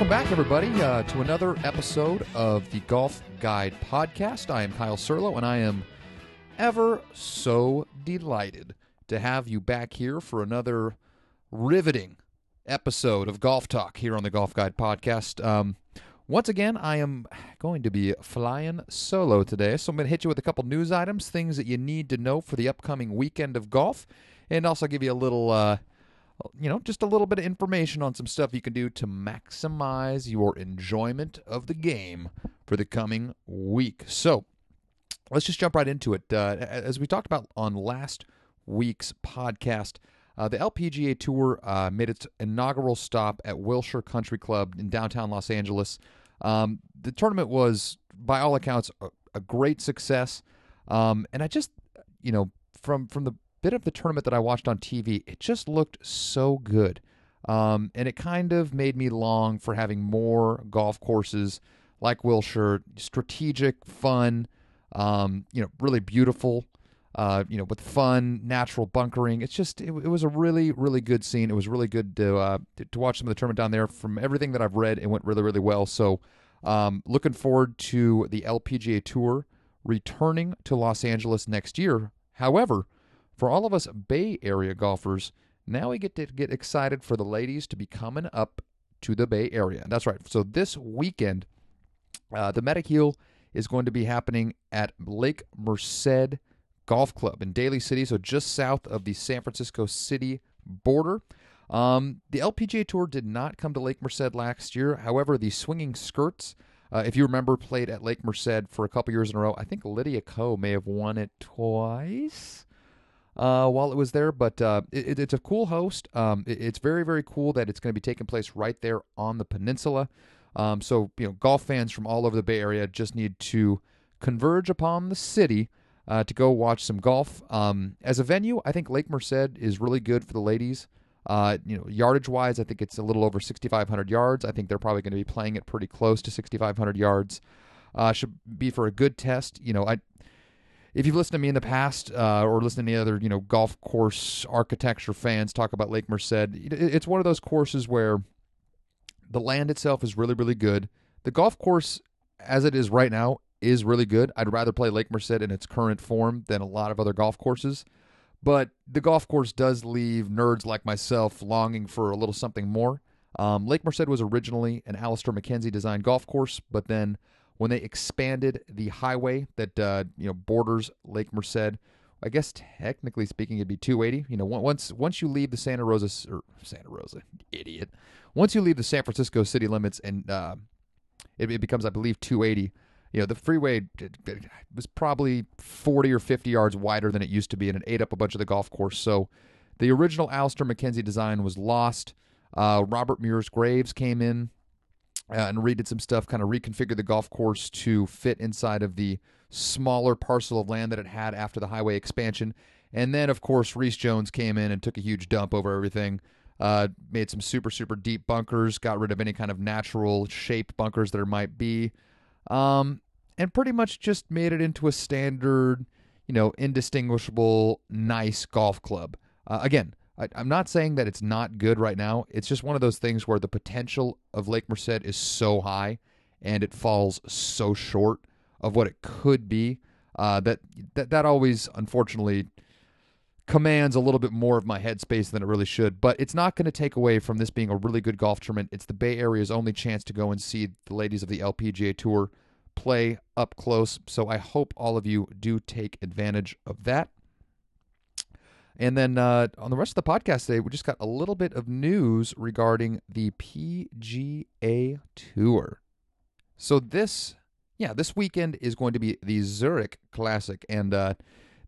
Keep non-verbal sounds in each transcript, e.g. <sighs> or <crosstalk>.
Welcome back, everybody, uh, to another episode of the Golf Guide Podcast. I am Kyle Serlo, and I am ever so delighted to have you back here for another riveting episode of Golf Talk here on the Golf Guide Podcast. Um, once again, I am going to be flying solo today, so I'm going to hit you with a couple news items, things that you need to know for the upcoming weekend of golf, and also give you a little, uh, you know, just a little bit of information on some stuff you can do to maximize your enjoyment of the game for the coming week. So, let's just jump right into it. Uh, as we talked about on last week's podcast, uh, the LPGA Tour uh, made its inaugural stop at Wilshire Country Club in downtown Los Angeles. Um, the tournament was, by all accounts, a, a great success. Um, and I just, you know, from from the bit of the tournament that I watched on TV, it just looked so good. Um, and it kind of made me long for having more golf courses like Wilshire, strategic, fun, um, you know, really beautiful, uh, you know, with fun, natural bunkering. It's just, it, it was a really, really good scene. It was really good to uh, to watch some of the tournament down there. From everything that I've read, it went really, really well. So, um, looking forward to the LPGA Tour returning to Los Angeles next year. However, for all of us Bay Area golfers, now we get to get excited for the ladies to be coming up to the Bay Area. That's right. So this weekend, uh, the Mediheal is going to be happening at Lake Merced Golf Club in Daly City, so just south of the San Francisco City border. Um, the LPGA Tour did not come to Lake Merced last year. However, the Swinging Skirts, uh, if you remember, played at Lake Merced for a couple years in a row. I think Lydia Ko may have won it twice uh, while it was there, but uh, it, it's a cool host. Um, it, it's very, very cool that it's going to be taking place right there on the peninsula. Um, so, you know, golf fans from all over the Bay Area just need to converge upon the city uh, to go watch some golf. Um, as a venue, I think Lake Merced is really good for the ladies. Uh, you know, yardage wise, I think it's a little over 6,500 yards. I think they're probably going to be playing it pretty close to 6,500 yards. Uh, should be for a good test. You know, I if you've listened to me in the past uh, or listened to any other you know golf course architecture fans talk about Lake Merced, it's one of those courses where the land itself is really really good. The golf course as it is right now is really good. I'd rather play Lake Merced in its current form than a lot of other golf courses. But the golf course does leave nerds like myself longing for a little something more. Um, Lake Merced was originally an Alister MacKenzie designed golf course, but then when they expanded the highway that uh, you know borders Lake Merced. I guess technically speaking, it'd be 280. You know, once once you leave the Santa Rosa or Santa Rosa, <laughs> idiot. Once you leave the San Francisco city limits and uh, it, it, becomes, I believe, 280. You know, the freeway it, it was probably 40 or 50 yards wider than it used to be, and it ate up a bunch of the golf course. So, the original Alister MacKenzie design was lost. Uh, Robert Muirs Graves came in uh, and redid some stuff, kind of reconfigured the golf course to fit inside of the smaller parcel of land that it had after the highway expansion. And then, of course, Rees Jones came in and took a huge dump over everything. Uh, made some super, super deep bunkers, got rid of any kind of natural shape bunkers there might be, um, and pretty much just made it into a standard, you know, indistinguishable, nice golf club. Uh, again, I, am not saying that it's not good right now. It's just one of those things where the potential of Lake Merced is so high and it falls so short of what it could be uh, that, that that always unfortunately commands a little bit more of my headspace than it really should. But it's not going to take away from this being a really good golf tournament. It's the Bay Area's only chance to go and see the ladies of the LPGA Tour play up close. So I hope all of you do take advantage of that. And then uh, on the rest of the podcast today, we just got a little bit of news regarding the PGA Tour. So this, yeah, this weekend is going to be the Zurich Classic, and uh,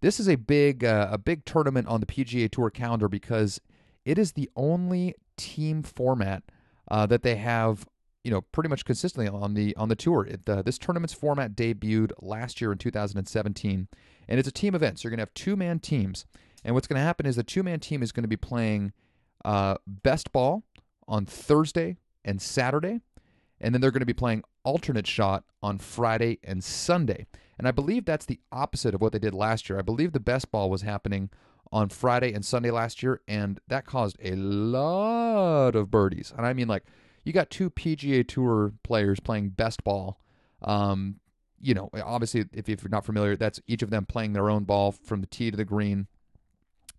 this is a big, uh, a big tournament on the PGA Tour calendar because it is the only team format uh, that they have you know pretty much consistently on the on the tour. It, uh, this tournament's format debuted last year in 2017, and it's a team event. So you're gonna have two man teams, and what's going to happen is the two man team is going to be playing uh, best ball on Thursday and Saturday. And then they're going to be playing alternate shot on Friday and Sunday. And I believe that's the opposite of what they did last year. I believe the best ball was happening on Friday and Sunday last year, and that caused a lot of birdies. And I mean, like, you got two PGA Tour players playing best ball. Um, you know, obviously, if, if you're not familiar, that's each of them playing their own ball from the tee to the green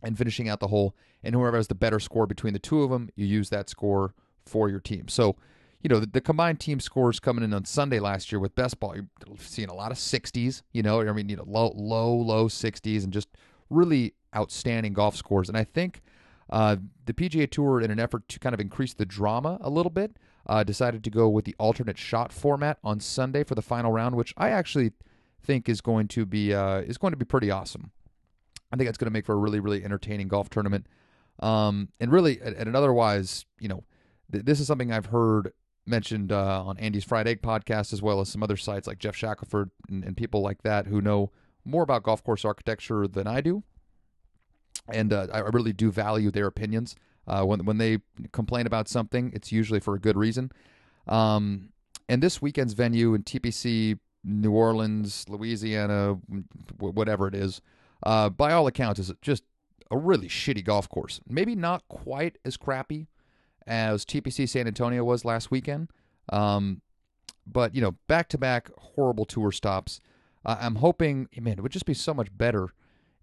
and finishing out the hole. And whoever has the better score between the two of them, you use that score for your team. So, you know, the, the combined team scores coming in on Sunday last year with best ball, you're seeing a lot of 60s, you know, I mean, you know, low, low, low 60s and just really outstanding golf scores. And I think uh, the PGA Tour, in an effort to kind of increase the drama a little bit, uh, decided to go with the alternate shot format on Sunday for the final round, which I actually think is going to be uh, is going to be pretty awesome. I think that's going to make for a really really entertaining golf tournament. Um, and really, at, an otherwise, you know, th- this is something I've heard mentioned uh, on Andy's Fried Egg podcast, as well as some other sites like Geoff Shackelford and, and people like that who know more about golf course architecture than I do. And uh, I really do value their opinions. Uh, when when they complain about something, it's usually for a good reason. Um, and this weekend's venue in TPC, New Orleans, Louisiana, whatever it is, uh, by all accounts, is just a really shitty golf course. Maybe not quite as crappy as TPC San Antonio was last weekend, um, but you know, back to back horrible tour stops. Uh, I'm hoping, man, it would just be so much better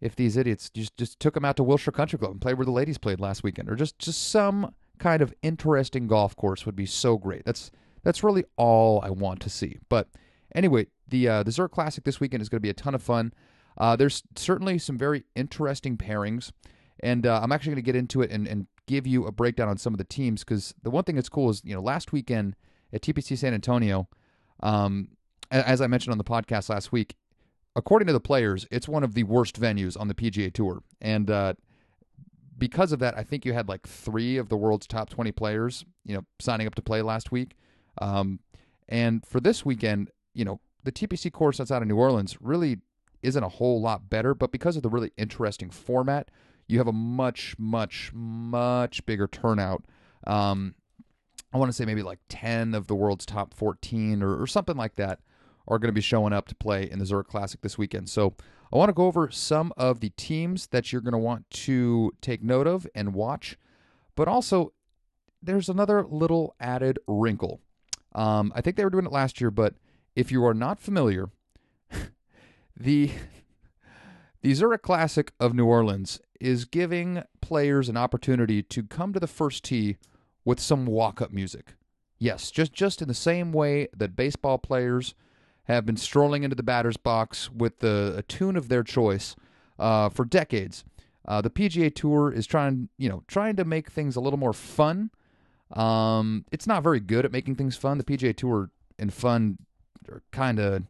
if these idiots just just took them out to Wilshire Country Club and played where the ladies played last weekend, or just just some kind of interesting golf course would be so great. That's that's really all I want to see. But anyway, the uh, the Zurich Classic this weekend is going to be a ton of fun. Uh, there's certainly some very interesting pairings, and uh, I'm actually going to get into it and, and give you a breakdown on some of the teams because the one thing that's cool is you know last weekend at TPC San Antonio, um, as I mentioned on the podcast last week, according to the players, it's one of the worst venues on the PGA Tour, and uh, because of that, I think you had like three of the world's top 20 players, you know, signing up to play last week. Um, and for this weekend, you know, the TPC course that's out of New Orleans really isn't a whole lot better, but because of the really interesting format, you have a much, much, much bigger turnout. Um, I want to say maybe like 10 of the world's top 14 or, or something like that are going to be showing up to play in the Zurich Classic this weekend. So I want to go over some of the teams that you're going to want to take note of and watch, but also there's another little added wrinkle. Um, I think they were doing it last year, but if you are not familiar, the <laughs> the Zurich Classic of New Orleans is giving players an opportunity to come to the first tee with some walk-up music. Yes, just just in the same way that baseball players have been strolling into the batter's box with the, a tune of their choice uh, for decades. Uh, the PGA Tour is trying, you know, trying to make things a little more fun. Um, it's not very good at making things fun. The PGA Tour and fun are kind of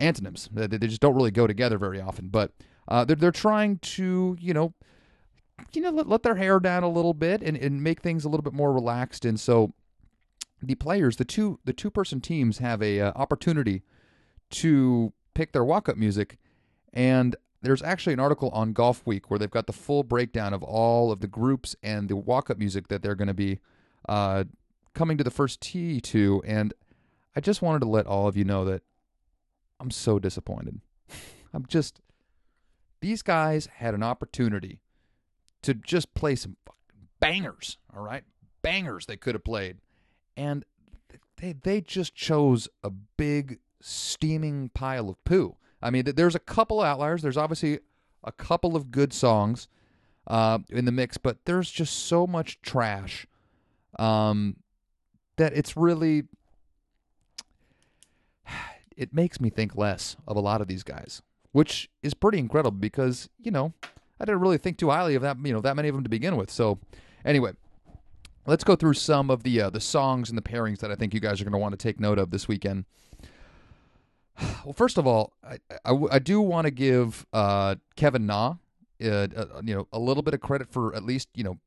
antonyms. They, they, just don't really go together very often. But uh, they're they're trying to, you know, you know, let, let their hair down a little bit and, and make things a little bit more relaxed. And so, the players, the two the two person teams, have a uh, opportunity to pick their walk up music. And there's actually an article on Golf Week where they've got the full breakdown of all of the groups and the walk up music that they're going to be uh, coming to the first tee to. And I just wanted to let all of you know that I'm so disappointed. <laughs> I'm just, these guys had an opportunity to just play some bangers, all right? Bangers they could have played. And they, they just chose a big steaming pile of poo. I mean, there's a couple outliers. There's obviously a couple of good songs uh, in the mix, but there's just so much trash um, that it's really it makes me think less of a lot of these guys, which is pretty incredible because you know I didn't really think too highly of that you know that many of them to begin with. So anyway, let's go through some of the uh, the songs and the pairings that I think you guys are going to want to take note of this weekend. <sighs> Well, first of all, I, I, I do want to give uh, Kevin Na, uh, uh, you know, a little bit of credit for at least you know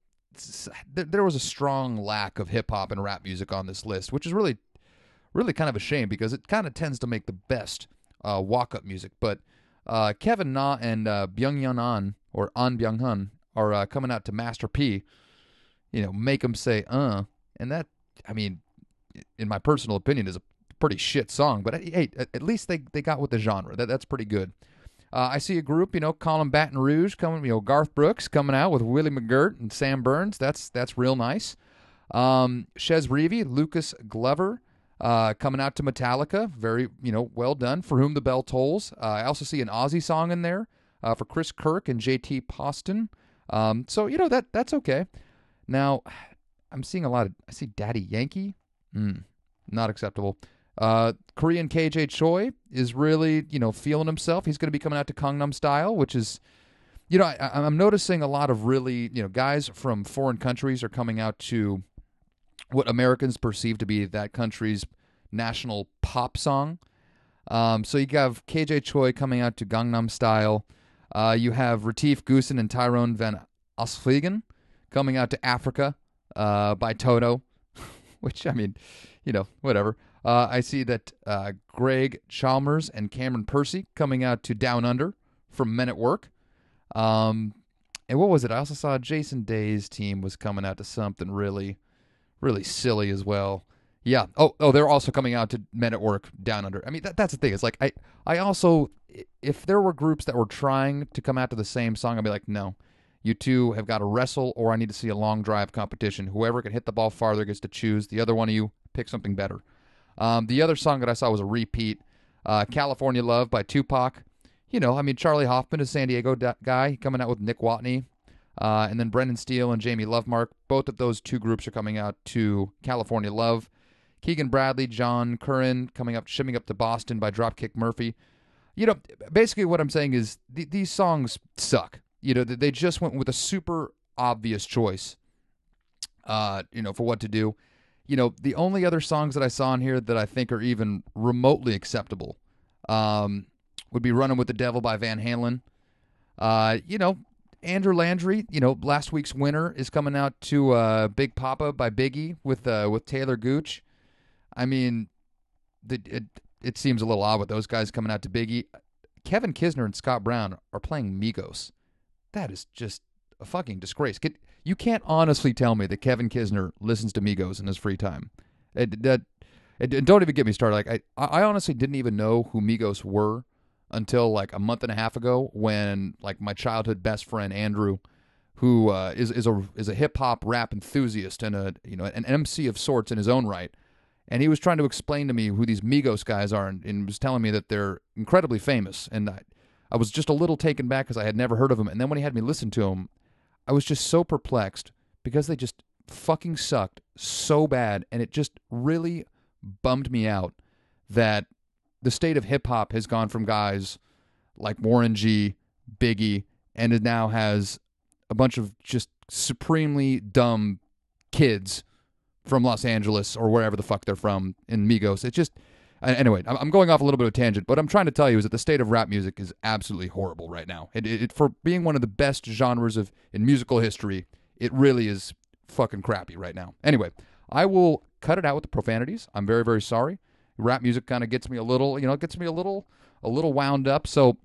there, there was a strong lack of hip hop and rap music on this list, which is really really kind of a shame because it kind of tends to make the best uh, walk up music. But uh, Kevin Na and uh, Byung Yun An or An Byung Hun are uh, coming out to Master P. You know, make them say "uh," and that I mean, in my personal opinion, is a pretty shit song, but hey, at least they, they got with the genre. That that's pretty good. Uh, I see a group, you know, Callin' Baton Rouge coming, you know, Garth Brooks coming out with Willie McGirt and Sam Burns. That's that's real nice. Um, Chez Reavie, Lucas Glover, uh, coming out to Metallica. Very, you know, well done. For Whom the Bell Tolls. Uh, I also see an Aussie song in there uh, for Chris Kirk and JT Poston. Um, so, you know, that that's okay. Now, I'm seeing a lot of, I see Daddy Yankee. Mm, not acceptable. Uh, Korean KJ Choi is really, you know, feeling himself. He's going to be coming out to Gangnam Style, which is, you know, I, I'm noticing a lot of really, you know, guys from foreign countries are coming out to what Americans perceive to be that country's national pop song. Um, so you have KJ Choi coming out to Gangnam Style. Uh, you have Retief Goosen and Tyrone Van Aswegen coming out to Africa uh, by Toto, <laughs> which, I mean, you know, whatever. Uh, I see that uh, Greg Chalmers and Cameron Percy coming out to Down Under from Men at Work. Um, and what was it? I also saw Jason Day's team was coming out to something really, really silly as well. Yeah. Oh, oh, they're also coming out to Men at Work Down Under. I mean, that, that's the thing. It's like I, I also, if there were groups that were trying to come out to the same song, I'd be like, no, you two have got to wrestle, or I need to see a long drive competition. Whoever can hit the ball farther gets to choose. The other one of you pick something better. Um, the other song that I saw was a repeat, uh, "California Love" by Tupac. You know, I mean, Charley Hoffman is San Diego da- guy coming out with Nick Watney, uh, and then Brendan Steele and Jamie Lovemark. Both of those two groups are coming out to California Love. Keegan Bradley, Jon Curran coming up, shipping up to Boston by Dropkick Murphy. You know, basically what I'm saying is th- these songs suck. You know, they just went with a super obvious choice. Uh, you know, for what to do. You know, the only other songs that I saw in here that I think are even remotely acceptable um, would be "Running with the Devil" by Van Halen. Uh, you know, Andrew Landry, you know, last week's winner is coming out to uh, Big Papa by Biggie with uh, with Taylor Gooch. I mean, the, it it seems a little odd with those guys coming out to Biggie. Kevin Kisner and Scott Brown are playing Migos. That is just a fucking disgrace. Get, you can't honestly tell me that Kevin Kisner listens to Migos in his free time. It, that, it, don't even get me started. Like I, I honestly didn't even know who Migos were until like a month and a half ago when like my childhood best friend Andrew, who uh, is is a is a hip hop rap enthusiast and a you know an MC of sorts in his own right, and he was trying to explain to me who these Migos guys are and, and was telling me that they're incredibly famous and I, I was just a little taken back because I had never heard of them. And then when he had me listen to them, I was just so perplexed because they just fucking sucked so bad. And it just really bummed me out that the state of hip hop has gone from guys like Warren G, Biggie, and it now has a bunch of just supremely dumb kids from Los Angeles or wherever the fuck they're from in Migos. It just Anyway, I'm going off a little bit of a tangent, but I'm trying to tell you is that the state of rap music is absolutely horrible right now. It, it, for being one of the best genres of in musical history, it really is fucking crappy right now. Anyway, I will cut it out with the profanities. I'm very very sorry. Rap music kind of gets me a little, you know, it gets me a little a little wound up. So,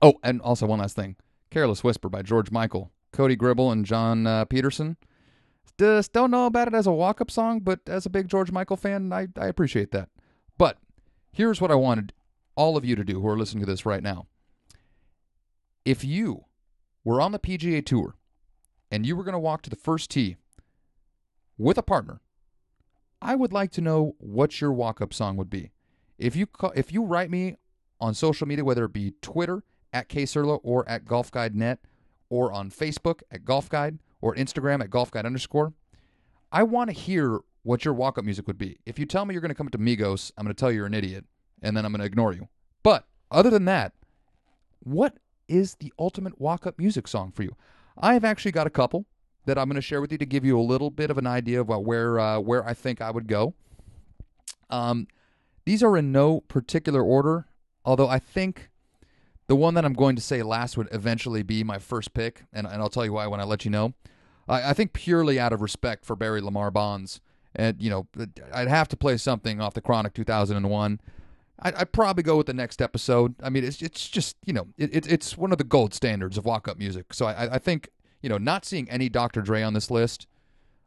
oh, and also one last thing, "Careless Whisper" by George Michael, Cody Gribble, and John uh, Peterson. Just don't know about it as a walk up song, but as a big George Michael fan, I, I appreciate that. But here's what I wanted all of you to do who are listening to this right now. If you were on the PGA Tour and you were going to walk to the first tee with a partner, I would like to know what your walk-up song would be. If you call, if you write me on social media, whether it be Twitter at kserlo or at Golf Guide Net, or on Facebook at Golf Guide or Instagram at Golf Guide underscore, I want to hear what your walk up music would be. If you tell me you're going to come up to Migos, I'm going to tell you you're an idiot, and then I'm going to ignore you. But other than that, what is the ultimate walk up music song for you? I've actually got a couple that I'm going to share with you to give you a little bit of an idea about where uh, where I think I would go. Um, these are in no particular order, although I think the one that I'm going to say last would eventually be my first pick, and, and I'll tell you why when I let you know. I, I think purely out of respect for Barry Lamar Bonds and you know I'd have to play something off the Chronic 2001. I'd, I'd probably go with the next episode. I mean, it's it's just you know it, it's one of the gold standards of walk up music. So I, I think you know not seeing any Dr. Dre on this list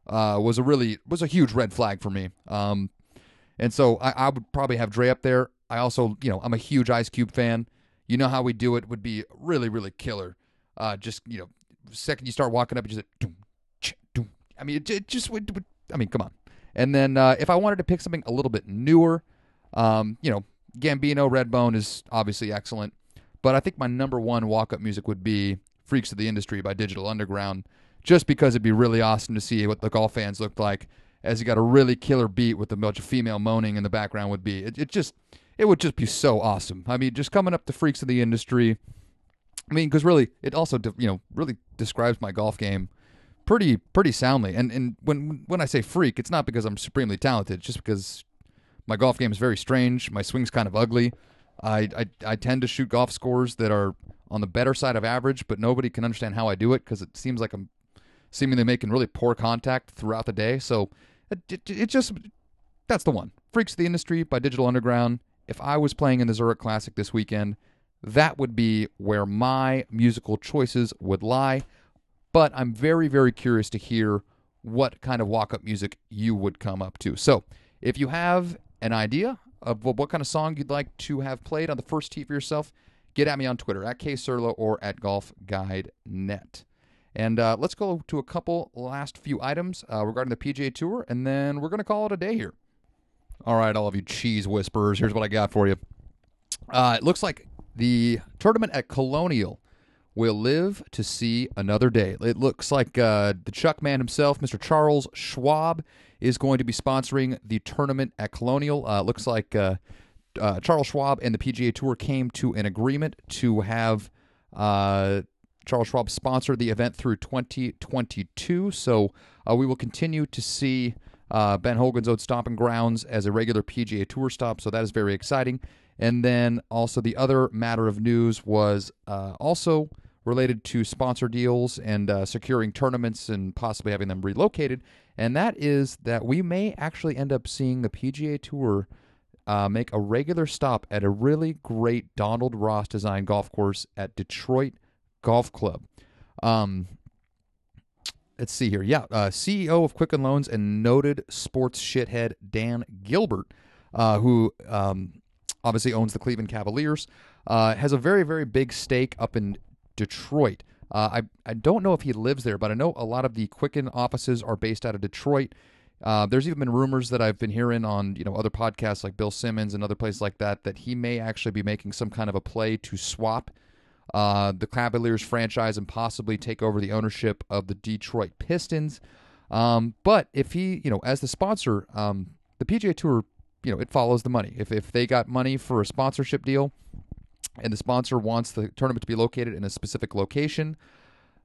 uh, was a really was a huge red flag for me. Um, and so I, I would probably have Dre up there. I also you know I'm a huge Ice Cube fan. You know how we do it would be really really killer. Uh, just you know, second you start walking up, you just doom, doom. I mean, it, it just would, would I mean, come on. And then uh, if I wanted to pick something a little bit newer, um, you know, Gambino, Redbone is obviously excellent. But I think my number one walk up music would be Freaks of the Industry by Digital Underground, just because it'd be really awesome to see what the golf fans looked like as you got a really killer beat with a bunch of female moaning in the background would be. It, it just, it would just be so awesome. I mean, just coming up to Freaks of the Industry. I mean, because really, it also, you know, really describes my golf game pretty pretty soundly. And and when when I say freak, it's not because I'm supremely talented, it's just because my golf game is very strange. My swing's kind of ugly. I, I I tend to shoot golf scores that are on the better side of average, but nobody can understand how I do it because it seems like I'm seemingly making really poor contact throughout the day. So it, it, it just that's the one. Freaks of the Industry by Digital Underground. If I was playing in the Zurich Classic this weekend, that would be where my musical choices would lie. But I'm very, very curious to hear what kind of walk up music you would come up to. So if you have an idea of what kind of song you'd like to have played on the first tee for yourself, get at me on Twitter at kserlo or at golfguidenet. And uh, let's go to a couple last few items uh, regarding the PGA Tour, and then we're going to call it a day here. All right, all of you cheese whisperers, here's what I got for you. Uh, it looks like the tournament at Colonial will live to see another day. It looks like uh, the Chuck man himself, Mr. Charles Schwab, is going to be sponsoring the tournament at Colonial. Uh, looks like uh, uh Charles Schwab and the PGA Tour came to an agreement to have uh, Charles Schwab sponsor the event through 2022. So uh, we will continue to see Ben Hogan's old stomping grounds as a regular PGA Tour stop. So that is very exciting. And then also the other matter of news was also related to sponsor deals and uh, securing tournaments and possibly having them relocated. And that is that we may actually end up seeing the PGA Tour uh, make a regular stop at a really great Donald Ross designed golf course at Detroit Golf Club. Um, let's see here. Yeah, uh, CEO of Quicken Loans and noted sports shithead Dan Gilbert, uh, who um, obviously owns the Cleveland Cavaliers, uh, has a very, very big stake up in Detroit. Uh, I, I don't know if he lives there, but I know a lot of the Quicken offices are based out of Detroit. Uh, there's even been rumors that I've been hearing on you know other podcasts like Bill Simmons and other places like that that he may actually be making some kind of a play to swap uh, the Cavaliers franchise and possibly take over the ownership of the Detroit Pistons. Um, but if he, you know, as the sponsor, um, the PGA Tour, you know, it follows the money. If if they got money for a sponsorship deal, and the sponsor wants the tournament to be located in a specific location,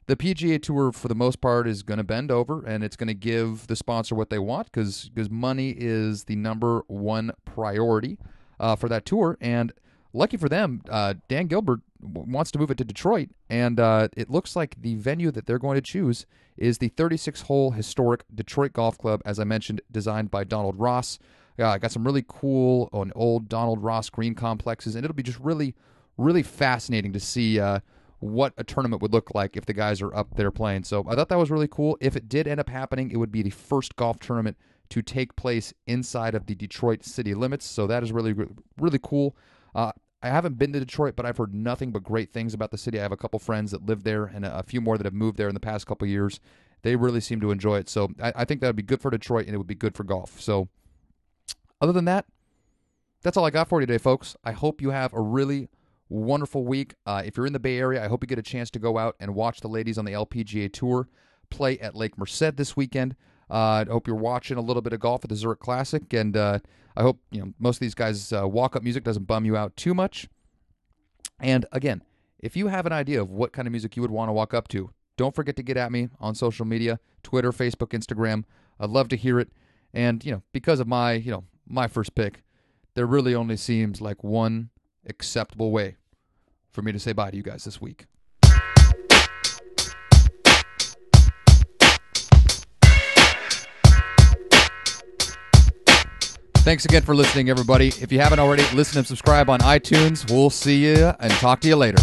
the PGA Tour, for the most part, is going to bend over and it's going to give the sponsor what they want because because money is the number one priority uh, for that tour. And lucky for them, uh, Dan Gilbert wants to move it to Detroit, and uh, it looks like the venue that they're going to choose is the 36-hole historic Detroit Golf Club, as I mentioned, designed by Donald Ross. Uh, got some really cool and old Donald Ross green complexes, and it'll be just really really fascinating to see uh, what a tournament would look like if the guys are up there playing. So I thought that was really cool. If it did end up happening, it would be the first golf tournament to take place inside of the Detroit city limits. So that is really, really cool. Uh, I haven't been to Detroit, but I've heard nothing but great things about the city. I have a couple friends that live there and a few more that have moved there in the past couple years. They really seem to enjoy it. So I, I think that would be good for Detroit and it would be good for golf. So other than that, that's all I got for you today, folks. I hope you have a really wonderful week. Uh, if you're in the Bay Area, I hope you get a chance to go out and watch the ladies on the LPGA Tour play at Lake Merced this weekend. Uh, I hope you're watching a little bit of golf at the Zurich Classic, and uh, I hope you know most of these guys' uh, walk-up music doesn't bum you out too much. And again, if you have an idea of what kind of music you would want to walk up to, don't forget to get at me on social media: Twitter, Facebook, Instagram. I'd love to hear it. And you know, because of my you know my first pick, there really only seems like one acceptable way for me to say bye to you guys this week. Thanks again for listening, everybody. If you haven't already, listen and subscribe on iTunes. We'll see you and talk to you later.